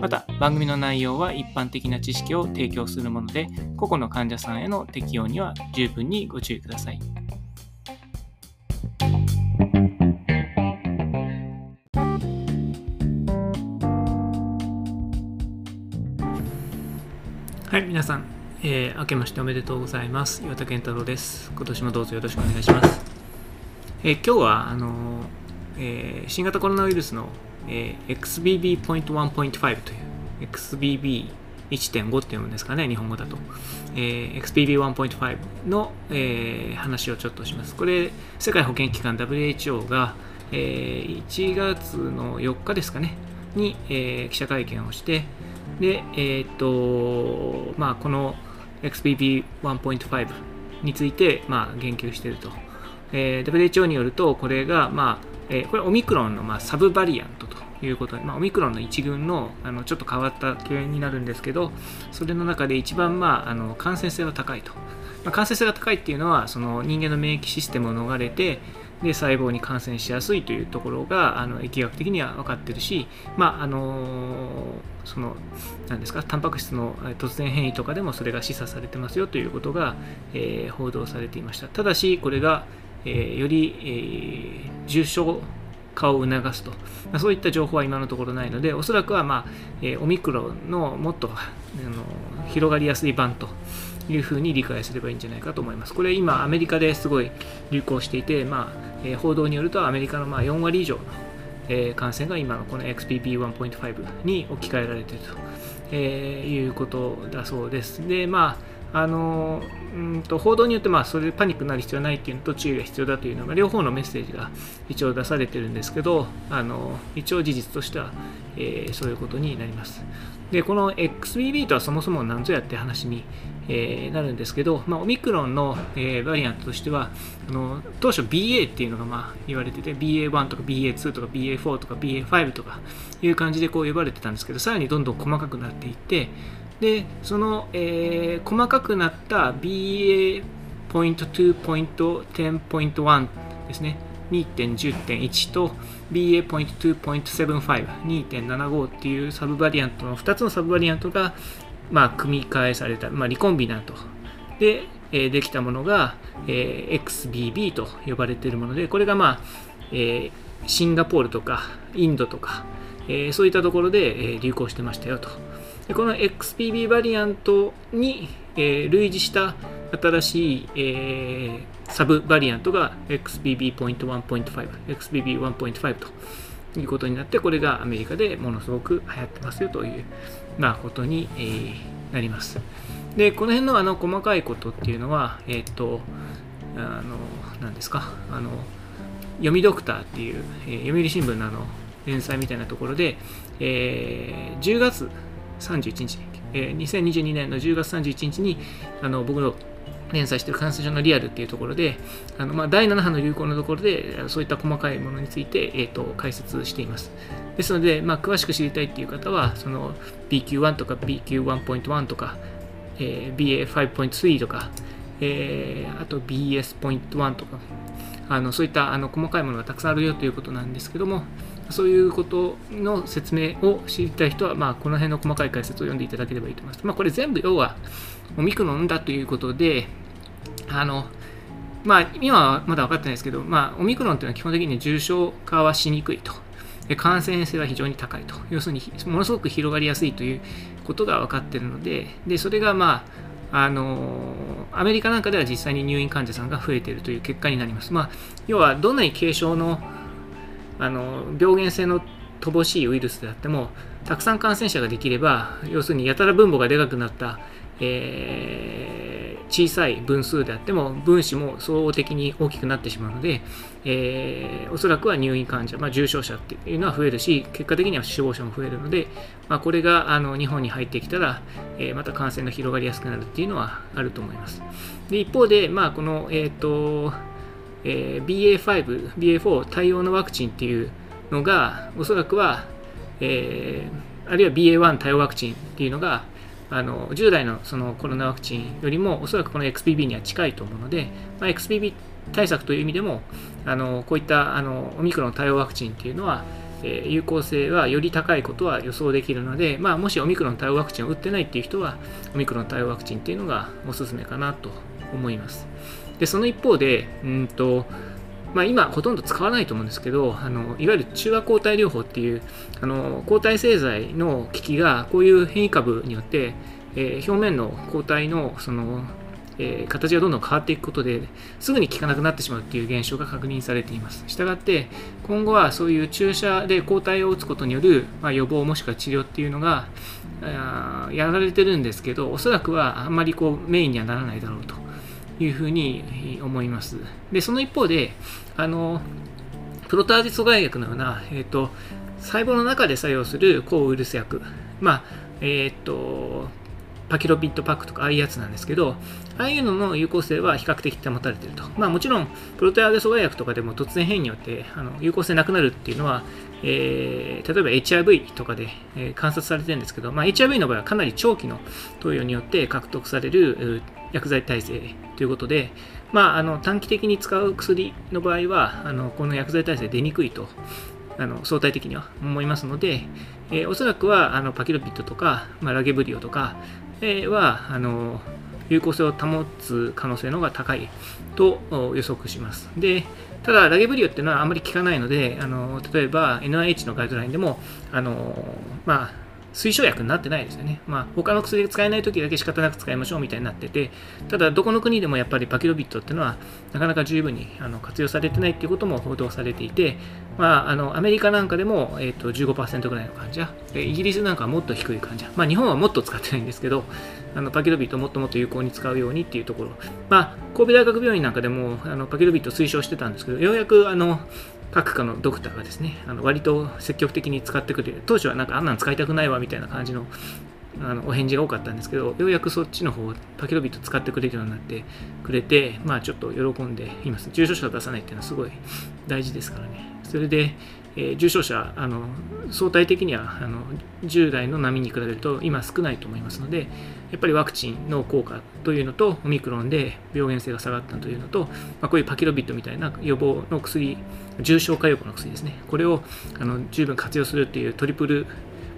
また番組の内容は一般的な知識を提供するもので個々の患者さんへの適用には十分にご注意くださいはい、皆さん、えー、明けましておめでとうございます。岩田健太郎です。今年もどうぞよろしくお願いします。えー今日は、あのーえー新型コロナウイルスの、えー XBB.1.5 という XBB1.5 っていうんですかね、日本語だと。えー XBB1.5 の、えー話をちょっとします。これ、世界保健機関 WHO が、えー1月の4日ですかね、に、えー記者会見をして、で、えーと、まあ、この XBB1.5 について、まあ、言及していると。えー WHO によると、これが、まあ、えーこれオミクロンの、まあ、サブバリアントということで、まあ、オミクロンの一群のあのちょっと変わった系になるんですけど、それの中で一番、まあ、あの感染性が高いと。まあ、感染性が高いっていうのは、その人間の免疫システムを逃れて、で細胞に感染しやすいというところがあの疫学的には分かってるし、まああのそのなんですかタンパク質の突然変異とかでもそれが示唆されてますよということが、えー報道されていましたただしこれが、えーより、えー重症化を促すと、まあ、そういった情報は今のところないのでおそらくは、まあえーオミクロンのもっとあの広がりやすい版というふうに理解すればいいんじゃないかと思います。これ今アメリカですごい流行していて、まあえー報道によるとアメリカのまあ4割以上の、えー感染が今のこの XBB1.5 に置き換えられていると、えーいうことだそうです。で、まああのうんと報道によってまあそれでパニックになる必要はないっていうのと注意が必要だというのが両方のメッセージが一応出されているんですけどあの一応事実としては、えーそういうことになります。でこの XBB とはそもそも何ぞやって話に、えーなるんですけど、まあ、オミクロンの、えーバリアントとしてはあの当初 BA っていうのがまあ言われてて BA1 とか BA2 とか BA4 とか BA5 とかいう感じでこう呼ばれてたんですけどさらにどんどん細かくなっていってでその、えー細かくなった BA.2.10.1 ですね2.10.1と BA.2.75、2.75っていうサブバリアントの2つのサブバリアントが、まあ、組み替えされた、まあ、リコンビナントで、えーできたものが、えー XBB と呼ばれているもので、これが、まあえーシンガポールとかインドとか、えーそういったところで、えー流行してましたよと。でこの XBB バリアントに、えー類似した新しい、えーサブバリアントが XBB.1.5、XBB1.5 ということになって、これがアメリカでものすごく流行ってますよという、まあ、ことに、えーなります。で、この辺のあの細かいことっていうのは、えっ、と、あの、何ですか、あの、読みドクターっていう、えー読売新聞のあの連載みたいなところで、えー10月31日、えー2022年の10月31日にあの僕の連載している感染症のリアルっていうところで、あのまあ、第7波の流行のところで、そういった細かいものについて、えー、と解説しています。ですので、まあ、詳しく知りたいっていう方は、その BQ1 とか BQ1.1 とか、えー BA5.3 とか、えーあと BS.1 とか、あのそういったあの細かいものがたくさんあるよということなんですけども、そういうことの説明を知りたい人は、まあ、この辺の細かい解説を読んでいただければいいと思います。まあ、これ全部要はオミクロンだということで、あの、まあ、今はまだ分かってないですけど、まあ、オミクロンというのは基本的に重症化はしにくいと。で感染性は非常に高いと。要するに、ものすごく広がりやすいということが分かっているので、でそれが、まあ、あのアメリカなんかでは実際に入院患者さんが増えているという結果になります。まあ、要は、どんなに軽症のあの病原性の乏しいウイルスであっても、たくさん感染者ができれば、要するにやたら分母がでかくなった、えー小さい分数であっても分子も総合的に大きくなってしまうので、えー、おそらくは入院患者、まあ、重症者っていうのは増えるし結果的には死亡者も増えるので、まあ、これがあの日本に入ってきたら、えー、また感染が広がりやすくなるっていうのはあると思います。で一方で、まあ、この、えーとえー、BA5、BA4 対応のワクチンっていうのがおそらくは、えー、あるいは BA1 対応ワクチンっていうのがあの従来のそのコロナワクチンよりもおそらくこの XBB には近いと思うので、まあ、XBB 対策という意味でもあのこういったあのオミクロン対応ワクチンっていうのは、えー、有効性はより高いことは予想できるので、まあ、もしオミクロン対応ワクチンを打ってないっていう人はオミクロン対応ワクチンっていうのがおすすめかなと思います。でその一方でうんとまあ、今ほとんど使わないと思うんですけどあのいわゆる中和抗体療法っていうあの抗体製剤の効きがこういう変異株によって、えー、表面の抗体のその、えー、形がどんどん変わっていくことですぐに効かなくなってしまうっていう現象が確認されています。したがって今後はそういう注射で抗体を打つことによる、まあ、予防もしくは治療っていうのがやられてるんですけどおそらくはあんまりこうメインにはならないだろうと。いうふうに思います。で、その一方で、あの、プロタージ阻害薬のような、えっ、ー、と、細胞の中で作用する抗ウイルス薬、まあ、えっ、ー、と、パキロビットパックとかああいうやつなんですけど、ああいうのの有効性は比較的保たれていると。まあもちろん、プロテアーゼ阻害薬とかでも突然変異によってあの有効性なくなるっていうのは、えー、例えば HIV とかで、えー、観察されてるんですけど、まあ、HIV の場合はかなり長期の投与によって獲得される薬剤耐性ということで、まあ、あの短期的に使う薬の場合はあのこの薬剤耐性出にくいとあの相対的には思いますので、えー、おそらくはあのパキロピットとか、まあ、ラゲブリオとか、えー、はあの有効性を保つ可能性の方が高いと予測します。でただ、ラゲブリオっていうのはあまり効かないので、あの例えば NIH のガイドラインでも、あのまあ、推奨薬になってないですよね。まあ、他の薬が使えない時だけ仕方なく使いましょうみたいになってて、ただ、どこの国でもやっぱりパキロビットっていうのは、なかなか十分にあの活用されてないっていうことも報道されていて、まあ、あのアメリカなんかでも、えーと、15%ぐらいの患者、イギリスなんかはもっと低い患者、まあ、日本はもっと使ってないんですけど、あのパキロビットをもっともっと有効に使うようにっていうところ、まあ、神戸大学病院なんかでもあのパキロビット推奨してたんですけど、ようやくあの各科のドクターがですね、あの割と積極的に使ってくれる。当初はなんかあんなん使いたくないわみたいな感じのあのお返事が多かったんですけど、ようやくそっちの方を、パキロビット使ってくれるようになってくれて、まあちょっと喜んでいます。重症者を出さないっていうのはすごい大事ですからね。それで、え、重症者あの、相対的にはあの従来の波に比べると今少ないと思いますので、やっぱりワクチンの効果というのと、オミクロンで病原性が下がったというのと、まあ、こういうパキロビットみたいな予防の薬、重症化予防の薬ですね、これをあの十分活用するっていうトリプル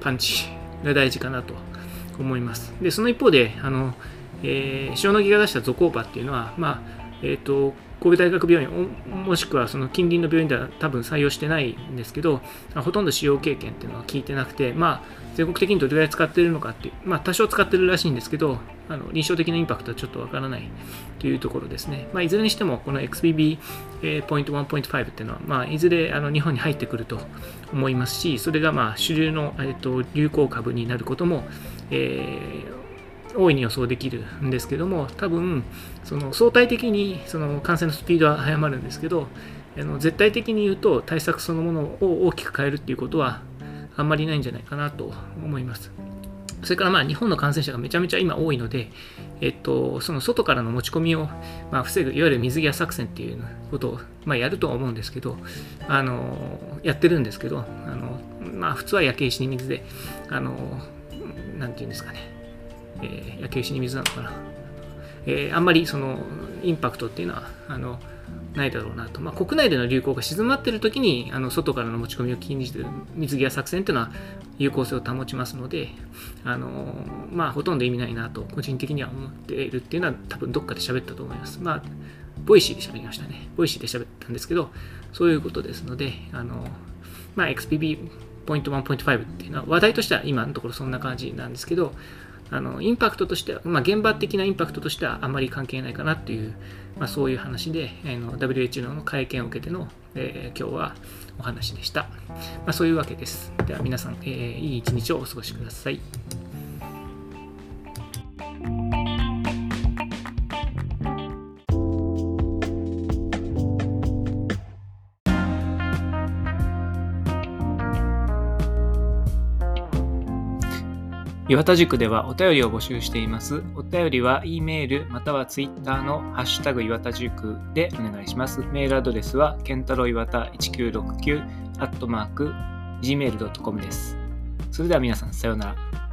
パンチが大事かなと思います。で、その一方で、あのえー、塩野義が出したゾコーパっていうのは、まあえーと神戸大学病院もしくはその近隣の病院では多分採用してないんですけどほとんど使用経験っていうのは聞いてなくてまあ全国的にどれぐらい使ってるのかっていうまあ多少使ってるらしいんですけどあの臨床的なインパクトはちょっとわからないというところですね、まあ、いずれにしてもこの XBB.1.5 っていうのは、まあ、いずれあの日本に入ってくると思いますしそれがまあ主流の、えっと、流行株になることも、えー大いに予想できるんですけども多分その相対的にその感染のスピードは早まるんですけどあの絶対的に言うと対策そのものを大きく変えるっていうことはあんまりないんじゃないかなと思います。それからまあ日本の感染者がめちゃめちゃ今多いので、えっと、その外からの持ち込みをま防ぐ、いわゆる水際作戦っていうことをまやるとは思うんですけど、あのやってるんですけど、あのまあ、普通は焼け石に水で、あのなんていうんですかね、えー、焼け石に水なのかな、えー、あんまりそのインパクトっていうのはあのないだろうなと、まあ、国内での流行が静まってる時にあの外からの持ち込みを禁じる水際作戦っていうのは有効性を保ちますのであの、まあ、ほとんど意味ないなと個人的には思っているっていうのは多分どっかで喋ったと思います。まあ Voicy で喋りましたね。 Voicy で喋ったんですけど、そういうことですので、あの、まあ、 XBB.1.5 っていうのは話題としては今のところそんな感じなんですけど、あのインパクトとしては、まあ、現場的なインパクトとしてはあまり関係ないかなという、まあ、そういう話で、えの WHO の会見を受けての、えー、今日はお話でした、まあ、そういうわけです。では皆さん、えー、いい一日をお過ごしください。岩田塾ではお便りを募集しています。お便りは E メールまたは Twitter のハッシュタグ岩田塾でお願いします。メールアドレスは健太郎岩田1969アットマーク gmail.com です。それでは皆さんさようなら。